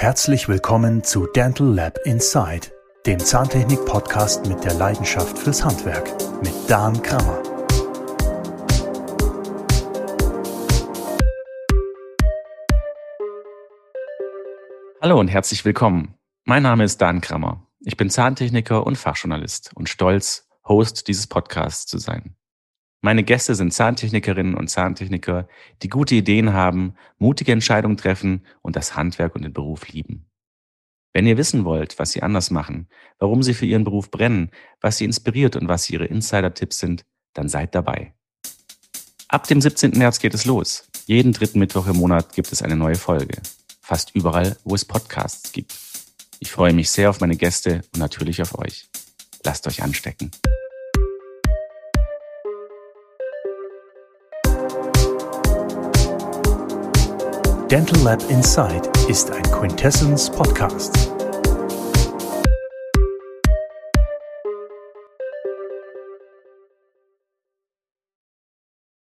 Herzlich willkommen zu Dental Lab Inside, dem Zahntechnik-Podcast mit der Leidenschaft fürs Handwerk mit Dan Krammer. Hallo und herzlich willkommen. Mein Name ist Dan Krammer. Ich bin Zahntechniker und Fachjournalist und stolz, Host dieses Podcasts zu sein. Meine Gäste sind Zahntechnikerinnen und Zahntechniker, die gute Ideen haben, mutige Entscheidungen treffen und das Handwerk und den Beruf lieben. Wenn ihr wissen wollt, was sie anders machen, warum sie für ihren Beruf brennen, was sie inspiriert und was ihre Insider-Tipps sind, dann seid dabei. Ab dem 17. März geht es los. Jeden dritten Mittwoch im Monat gibt es eine neue Folge. Fast überall, wo es Podcasts gibt. Ich freue mich sehr auf meine Gäste und natürlich auf euch. Lasst euch anstecken. Dental Lab Inside ist ein Quintessence Podcast.